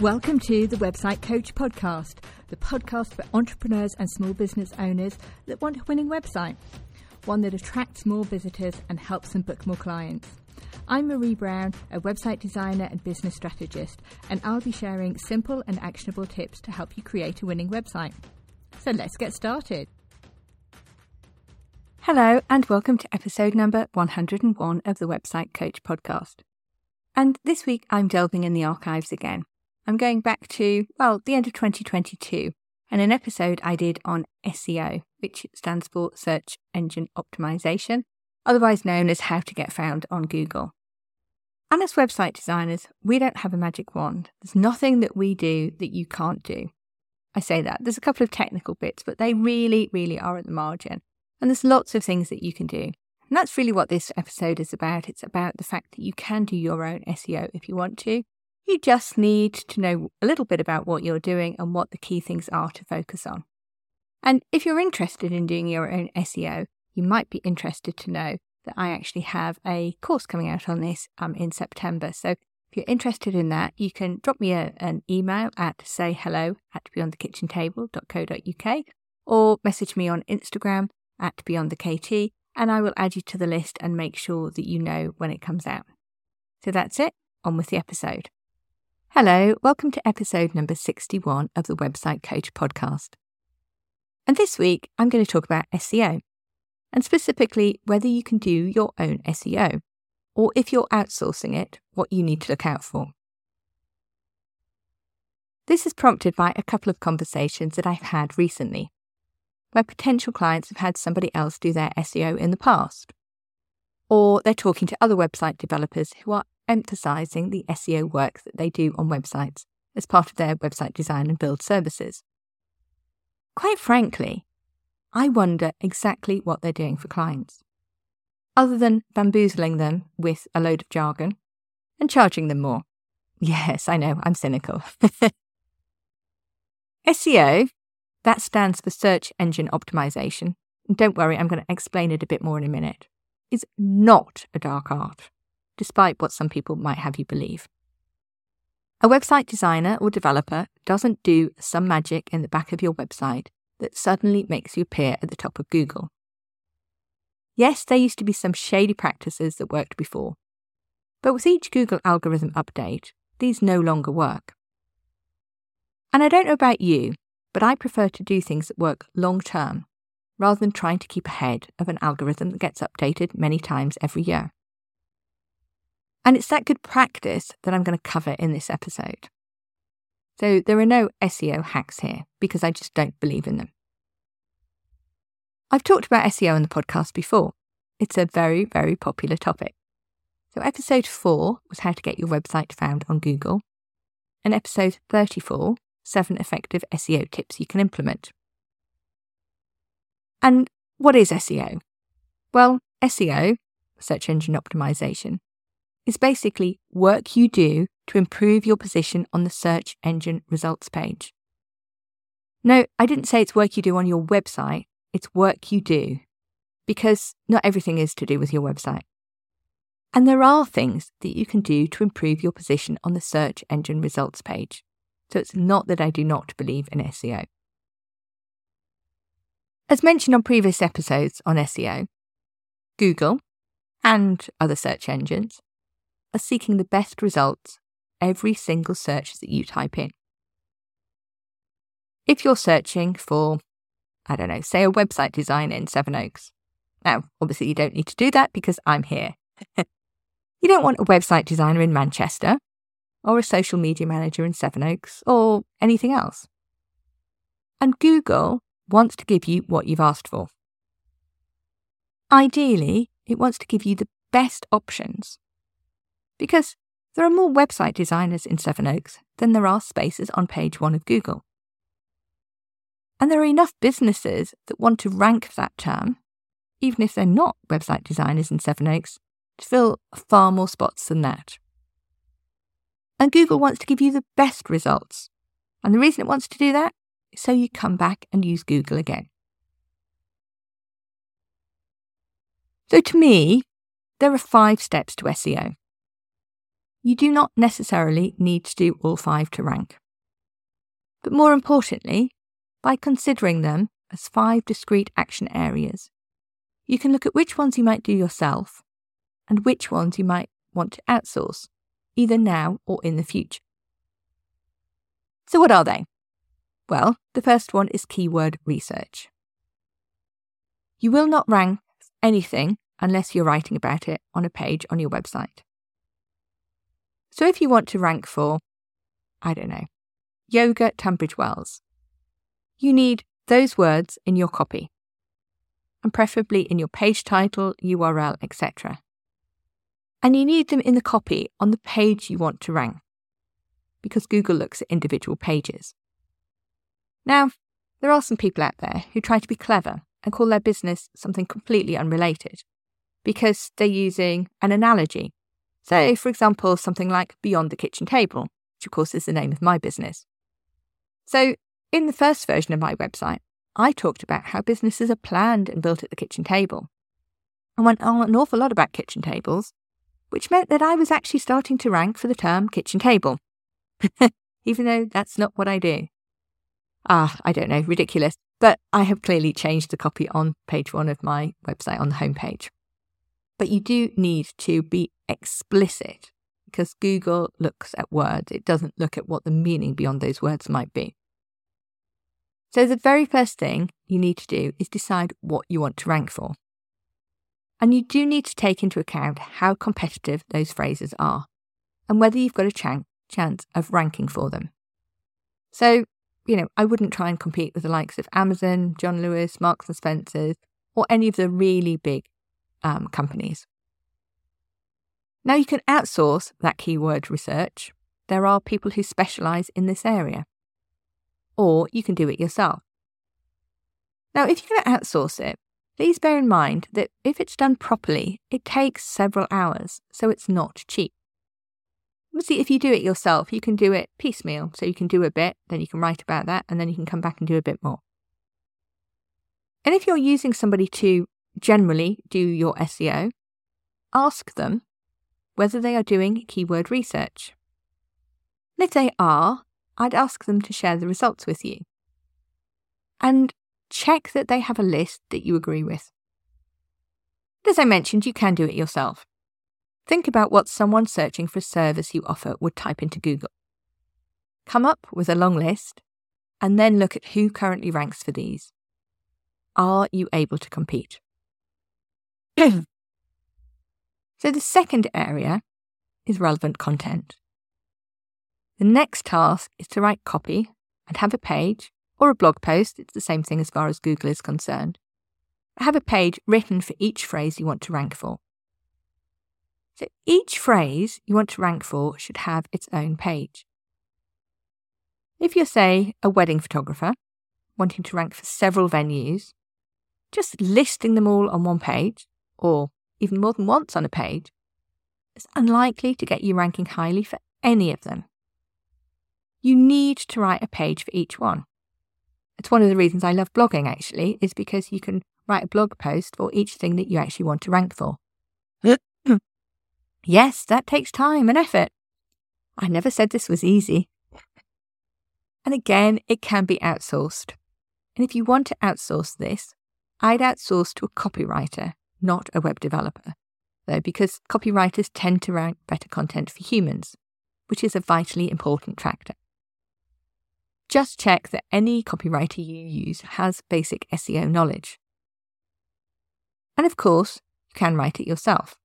Welcome to the Website Coach Podcast, the podcast for entrepreneurs and small business owners that want a winning website, one that attracts more visitors and helps them book more clients. I'm Marie Brown, a website designer and business strategist, and I'll be sharing simple and actionable tips to help you create a winning website. So let's get started. Hello, and welcome to episode number 101 of the Website Coach podcast. And this week I'm delving in the archives again. I'm going back to, well, the end of 2022 and an episode I did on SEO, which stands for Search Engine Optimization, otherwise known as how to get found on Google. And as website designers, we don't have a magic wand. There's nothing that we do that you can't do. I say that. There's a couple of technical bits, but they really, really are at the margin. And there's lots of things that you can do. And that's really what this episode is about. It's about the fact that you can do your own SEO if you want to. You just need to know a little bit about what you're doing and what the key things are to focus on. And if you're interested in doing your own SEO, you might be interested to know that I actually have a course coming out on this um, in September. So if you're interested in that, you can drop me a, an email at sayhello at beyondthekitchentable.co.uk or message me on Instagram at beyondthekt and I will add you to the list and make sure that you know when it comes out. So that's it, on with the episode. Hello, welcome to episode number 61 of the Website Coach podcast. And this week, I'm going to talk about SEO, and specifically whether you can do your own SEO, or if you're outsourcing it, what you need to look out for. This is prompted by a couple of conversations that I've had recently, where potential clients have had somebody else do their SEO in the past, or they're talking to other website developers who are emphasizing the SEO work that they do on websites as part of their website design and build services. Quite frankly, I wonder exactly what they're doing for clients. Other than bamboozling them with a load of jargon and charging them more. Yes, I know, I'm cynical. SEO, that stands for Search Engine Optimization. And don't worry, I'm going to explain it a bit more in a minute, is not a dark art despite what some people might have you believe. A website designer or developer doesn't do some magic in the back of your website that suddenly makes you appear at the top of Google. Yes, there used to be some shady practices that worked before, but with each Google algorithm update, these no longer work. And I don't know about you, but I prefer to do things that work long term rather than trying to keep ahead of an algorithm that gets updated many times every year. And it's that good practice that I'm going to cover in this episode. So there are no SEO hacks here because I just don't believe in them. I've talked about SEO on the podcast before. It's a very, very popular topic. So episode 4 was how to get your website found on Google, and episode 34, 7 effective SEO tips you can implement. And what is SEO? Well, SEO, search engine optimization, is basically work you do to improve your position on the search engine results page. No, I didn't say it's work you do on your website, it's work you do. Because not everything is to do with your website. And there are things that you can do to improve your position on the search engine results page. So it's not that I do not believe in SEO. As mentioned on previous episodes on SEO, Google and other search engines are seeking the best results every single search that you type in. If you're searching for, I don't know, say a website design in Sevenoaks, now obviously you don't need to do that because I'm here. you don't want a website designer in Manchester or a social media manager in Sevenoaks or anything else. And Google wants to give you what you've asked for. Ideally, it wants to give you the best options because there are more website designers in Sevenoaks than there are spaces on page one of Google. And there are enough businesses that want to rank that term, even if they're not website designers in Sevenoaks, to fill far more spots than that. And Google wants to give you the best results. And the reason it wants to do that is so you come back and use Google again. So to me, there are five steps to SEO. You do not necessarily need to do all five to rank. But more importantly, by considering them as five discrete action areas, you can look at which ones you might do yourself and which ones you might want to outsource, either now or in the future. So, what are they? Well, the first one is keyword research. You will not rank anything unless you're writing about it on a page on your website. So if you want to rank for, I don't know, yoga Tunbridge Wells, you need those words in your copy, and preferably in your page title, URL, etc. And you need them in the copy on the page you want to rank, because Google looks at individual pages. Now, there are some people out there who try to be clever and call their business something completely unrelated because they're using an analogy. Say, for example, something like Beyond the Kitchen Table, which of course is the name of my business. So, in the first version of my website, I talked about how businesses are planned and built at the kitchen table. I went on an awful lot about kitchen tables, which meant that I was actually starting to rank for the term kitchen table, even though that's not what I do. Ah, I don't know, ridiculous. But I have clearly changed the copy on page one of my website on the homepage. But you do need to be explicit because Google looks at words, it doesn't look at what the meaning beyond those words might be. So, the very first thing you need to do is decide what you want to rank for. And you do need to take into account how competitive those phrases are and whether you've got a ch- chance of ranking for them. So, you know, I wouldn't try and compete with the likes of Amazon, John Lewis, Marks and Spencers, or any of the really big um, companies. Now you can outsource that keyword research. There are people who specialize in this area. Or you can do it yourself. Now, if you're going to outsource it, please bear in mind that if it's done properly, it takes several hours, so it's not cheap. Obviously, if you do it yourself, you can do it piecemeal. So you can do a bit, then you can write about that, and then you can come back and do a bit more. And if you're using somebody to generally do your SEO, ask them whether they are doing keyword research. And if they are, I'd ask them to share the results with you. And check that they have a list that you agree with. As I mentioned, you can do it yourself. Think about what someone searching for a service you offer would type into Google. Come up with a long list and then look at who currently ranks for these. Are you able to compete? so, the second area is relevant content. The next task is to write copy and have a page or a blog post, it's the same thing as far as Google is concerned. Have a page written for each phrase you want to rank for. So each phrase you want to rank for should have its own page. If you're, say, a wedding photographer wanting to rank for several venues, just listing them all on one page, or even more than once on a page, is unlikely to get you ranking highly for any of them. You need to write a page for each one. It's one of the reasons I love blogging, actually, is because you can write a blog post for each thing that you actually want to rank for. Yes, that takes time and effort. I never said this was easy. And again, it can be outsourced. And if you want to outsource this, I'd outsource to a copywriter, not a web developer, though, because copywriters tend to write better content for humans, which is a vitally important factor. Just check that any copywriter you use has basic SEO knowledge. And of course, you can write it yourself.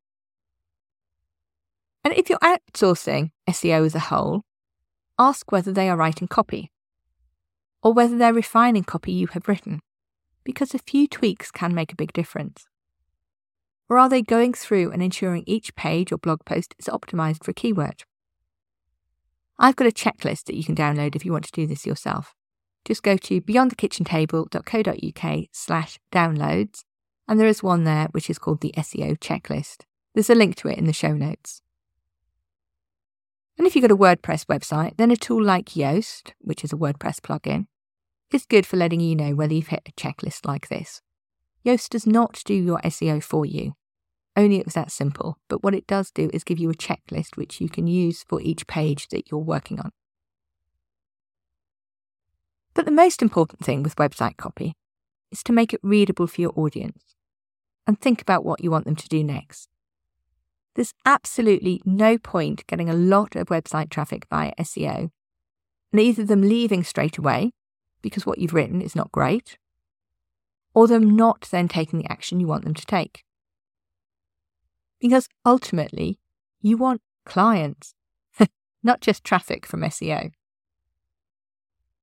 And if you're outsourcing SEO as a whole, ask whether they are writing copy or whether they're refining copy you have written, because a few tweaks can make a big difference. Or are they going through and ensuring each page or blog post is optimized for a keyword? I've got a checklist that you can download if you want to do this yourself. Just go to beyondthekitchentable.co.uk slash downloads, and there is one there which is called the SEO checklist. There's a link to it in the show notes. And if you've got a WordPress website, then a tool like Yoast, which is a WordPress plugin, is good for letting you know whether you've hit a checklist like this. Yoast does not do your SEO for you. only it was that simple, but what it does do is give you a checklist which you can use for each page that you're working on. But the most important thing with website copy is to make it readable for your audience and think about what you want them to do next. There's absolutely no point getting a lot of website traffic via SEO and either them leaving straight away because what you've written is not great, or them not then taking the action you want them to take. Because ultimately, you want clients, not just traffic from SEO.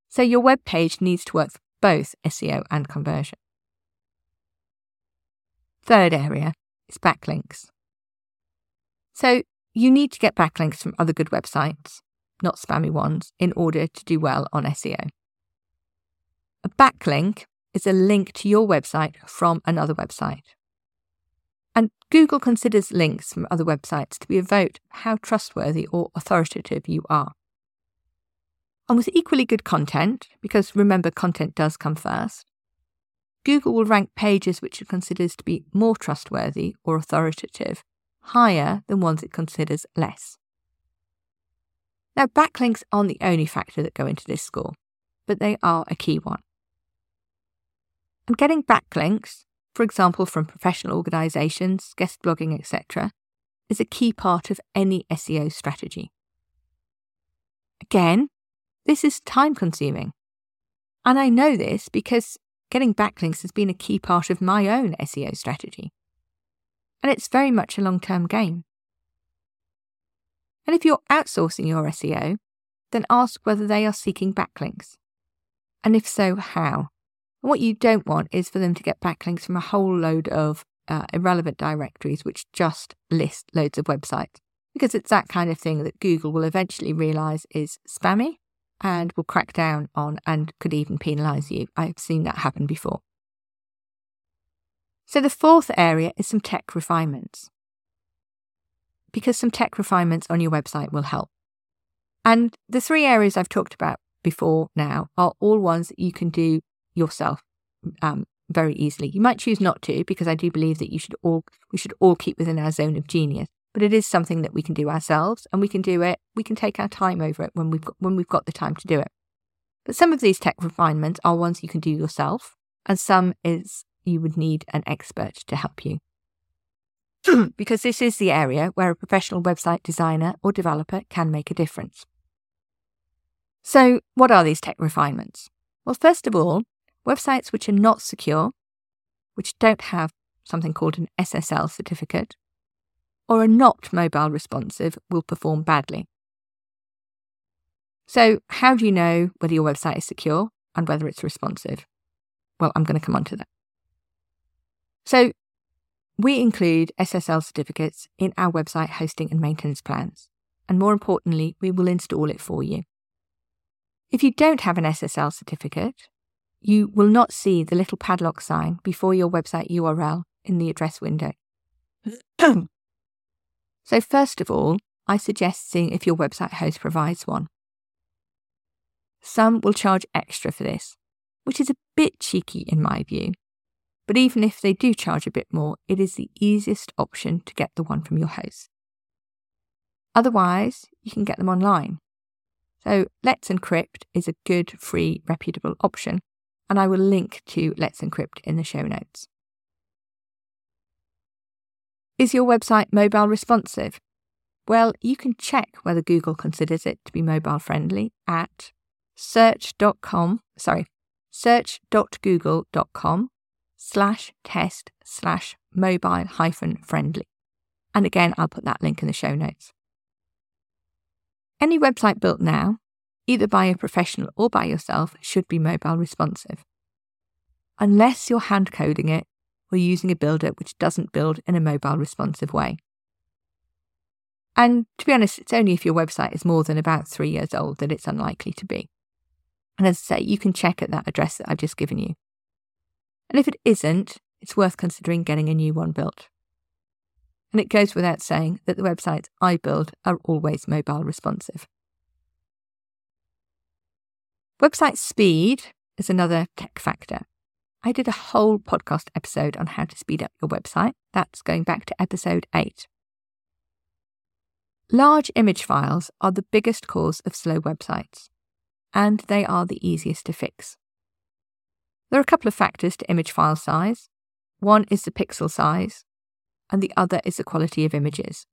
So your web page needs to work for both SEO and conversion. Third area is backlinks. So you need to get backlinks from other good websites, not spammy ones, in order to do well on SEO. A backlink is a link to your website from another website. And Google considers links from other websites to be a vote how trustworthy or authoritative you are. And with equally good content, because remember, content does come first, Google will rank pages which it considers to be more trustworthy or authoritative higher than ones it considers less. Now, backlinks aren't the only factor that go into this score, but they are a key one. And getting backlinks, for example from professional organisations, guest blogging, etc., is a key part of any SEO strategy. Again, this is time consuming. And I know this because getting backlinks has been a key part of my own SEO strategy. And it's very much a long term game. And if you're outsourcing your SEO, then ask whether they are seeking backlinks. And if so, how? What you don't want is for them to get backlinks from a whole load of uh, irrelevant directories which just list loads of websites, because it's that kind of thing that Google will eventually realize is spammy and will crack down on and could even penalize you. I've seen that happen before. So the fourth area is some tech refinements. Because some tech refinements on your website will help. And the three areas I've talked about before now are all ones that you can do yourself um, very easily. You might choose not to, because I do believe that you should all we should all keep within our zone of genius. But it is something that we can do ourselves, and we can do it. We can take our time over it when we've got, when we've got the time to do it. But some of these tech refinements are ones you can do yourself, and some is you would need an expert to help you. because this is the area where a professional website designer or developer can make a difference. So, what are these tech refinements? Well, first of all, websites which are not secure, which don't have something called an SSL certificate, or are not mobile responsive will perform badly. So, how do you know whether your website is secure and whether it's responsive? Well, I'm going to come on to that. So we include SSL certificates in our website hosting and maintenance plans. And more importantly, we will install it for you. If you don't have an SSL certificate, you will not see the little padlock sign before your website URL in the address window. so, first of all, I suggest seeing if your website host provides one. Some will charge extra for this, which is a bit cheeky in my view, but even if they do charge a bit more, it is the easiest option to get the one from your host. Otherwise, you can get them online. So, Let's Encrypt is a good, free, reputable option, and I will link to Let's Encrypt in the show notes. Is your website mobile responsive? Well, you can check whether Google considers it to be mobile friendly at search.com, sorry, search.google.com slash test slash mobile hyphen friendly. And again, I'll put that link in the show notes. Any website built now, either by a professional or by yourself, should be mobile responsive. Unless you're hand coding it or using a builder which doesn't build in a mobile responsive way. And to be honest, it's only if your website is more than about three years old that it's unlikely to be. And as I say, you can check at that address that I've just given you. And if it isn't, it's worth considering getting a new one built. And it goes without saying that the websites I build are always mobile responsive. Website speed is another tech factor. I did a whole podcast episode on how to speed up your website. That's going back to episode 8. Large image files are the biggest cause of slow websites, and they are the easiest to fix. There are a couple of factors to image file size. One is the pixel size, and the other is the quality of images.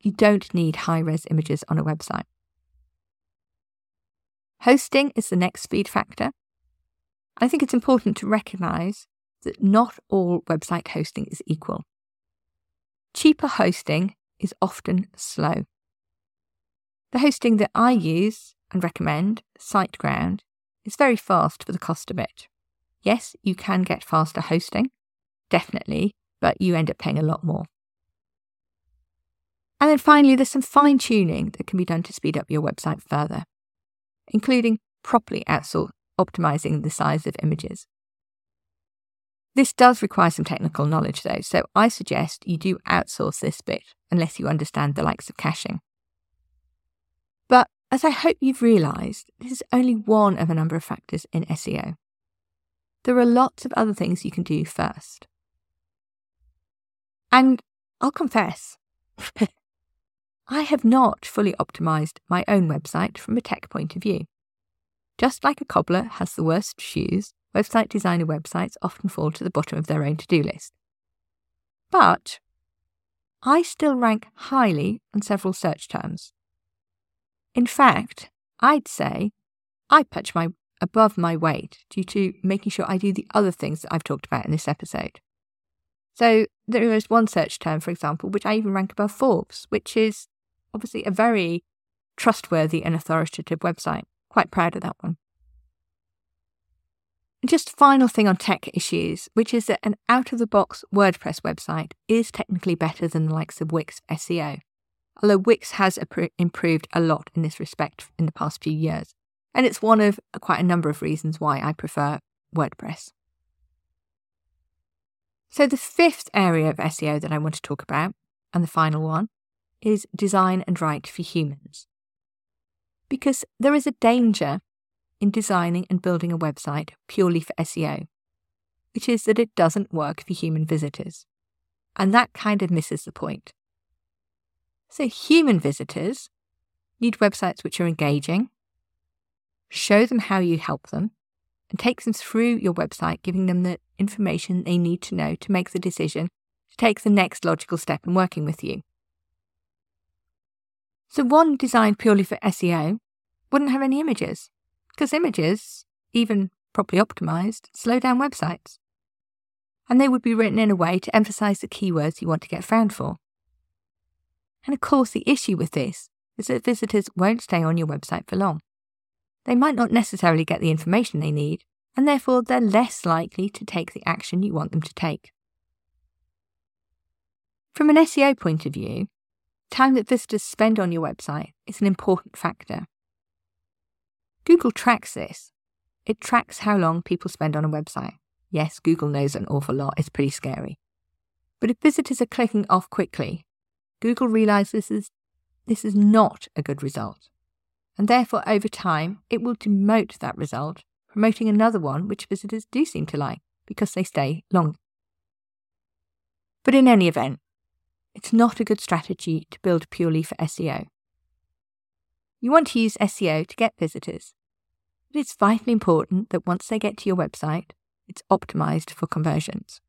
You don't need high res images on a website. Hosting is the next speed factor. I think it's important to recognise that not all website hosting is equal. Cheaper hosting is often slow. The hosting that I use and recommend, SiteGround, is very fast for the cost of it. Yes, you can get faster hosting, definitely, but you end up paying a lot more. And then finally, there's some fine tuning that can be done to speed up your website further, including properly outsource optimizing the size of images. This does require some technical knowledge though, so I suggest you do outsource this bit unless you understand the likes of caching. But as I hope you've realised, this is only one of a number of factors in SEO. There are lots of other things you can do first. And I'll confess, I have not fully optimized my own website from a tech point of view. Just like a cobbler has the worst shoes, website designer websites often fall to the bottom of their own to do list. But I still rank highly on several search terms. In fact, I'd say I punch my above my weight due to making sure I do the other things that I've talked about in this episode. So there is one search term, for example, which I even rank above Forbes, which is obviously a very trustworthy and authoritative website. Quite proud of that one. Just final thing on tech issues, which is that an out of the box WordPress website is technically better than the likes of Wix SEO. Although Wix has improved a lot in this respect in the past few years. And it's one of quite a number of reasons why I prefer WordPress. So, the fifth area of SEO that I want to talk about, and the final one, is design and write for humans. Because there is a danger in designing and building a website purely for SEO, which is that it doesn't work for human visitors. And that kind of misses the point. So, human visitors need websites which are engaging, show them how you help them, and take them through your website, giving them the information they need to know to make the decision to take the next logical step in working with you. So, one designed purely for SEO wouldn't have any images, because images, even properly optimized, slow down websites. And they would be written in a way to emphasize the keywords you want to get found for. And of course, the issue with this is that visitors won't stay on your website for long they might not necessarily get the information they need, and therefore they're less likely to take the action you want them to take. From an SEO point of view, time that visitors spend on your website is an important factor. Google tracks this. It tracks how long people spend on a website. Yes, Google knows an awful lot, it's pretty scary. But if visitors are clicking off quickly, Google realizes this is, this is not a good result and therefore over time it will demote that result, promoting another one which visitors do seem to like because they stay long. But in any event, it's not a good strategy to build purely for SEO. You want to use SEO to get visitors, but it's vitally important that once they get to your website, it's optimized for conversions.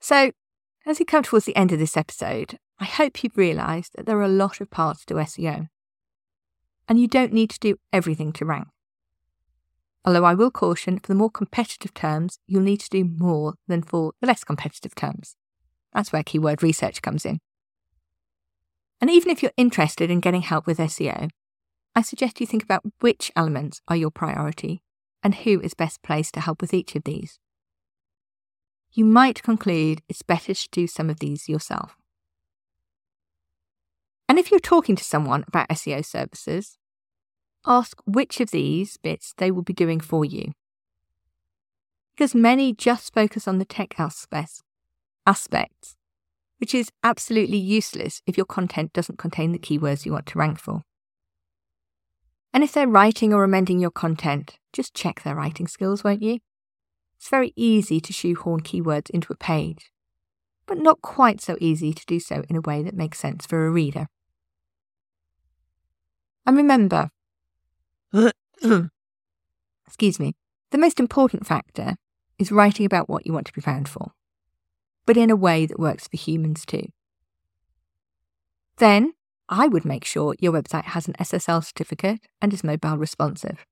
So, as we come towards the end of this episode, I hope you've realised that there are a lot of parts to SEO. And you don't need to do everything to rank. Although I will caution for the more competitive terms, you'll need to do more than for the less competitive terms. That's where keyword research comes in. And even if you're interested in getting help with SEO, I suggest you think about which elements are your priority and who is best placed to help with each of these. You might conclude it's better to do some of these yourself. And if you're talking to someone about SEO services, ask which of these bits they will be doing for you. Because many just focus on the tech aspects, which is absolutely useless if your content doesn't contain the keywords you want to rank for. And if they're writing or amending your content, just check their writing skills, won't you? It's very easy to shoehorn keywords into a page, but not quite so easy to do so in a way that makes sense for a reader. And remember, excuse me, the most important factor is writing about what you want to be found for, but in a way that works for humans too. Then I would make sure your website has an SSL certificate and is mobile responsive.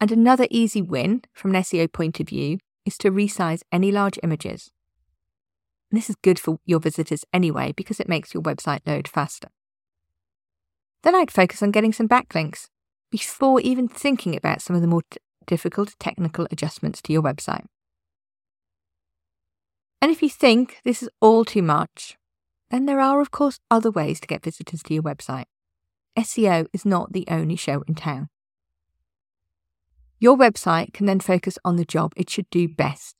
And another easy win from an SEO point of view is to resize any large images. And this is good for your visitors anyway because it makes your website load faster. Then I'd focus on getting some backlinks before even thinking about some of the more t- difficult technical adjustments to your website. And if you think this is all too much, then there are, of course, other ways to get visitors to your website. SEO is not the only show in town. Your website can then focus on the job it should do best,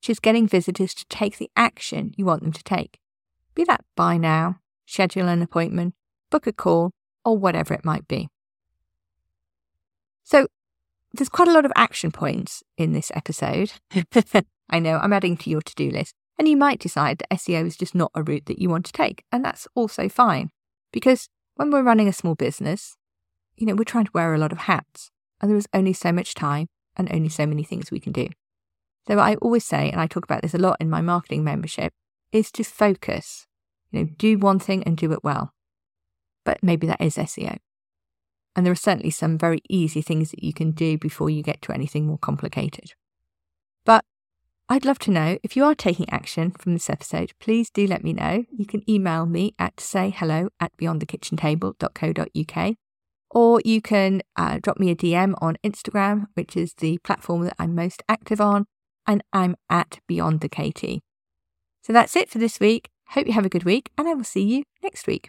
which is getting visitors to take the action you want them to take. Be that buy now, schedule an appointment, book a call, or whatever it might be. So, there's quite a lot of action points in this episode. I know I'm adding to your to do list, and you might decide that SEO is just not a route that you want to take, and that's also fine. Because when we're running a small business, you know, we're trying to wear a lot of hats, and there is only so much time and only so many things we can do. So I always say, and I talk about this a lot in my marketing membership, is to focus. You know, do one thing and do it well. But maybe that is SEO. And there are certainly some very easy things that you can do before you get to anything more complicated. But I'd love to know if you are taking action from this episode, please do let me know. You can email me at sayhello at beyondthekitchentable.co.uk or you can uh, drop me a DM on Instagram, which is the platform that I'm most active on, and I'm at Beyond the KT. So that's it for this week. Hope you have a good week, and I will see you next week.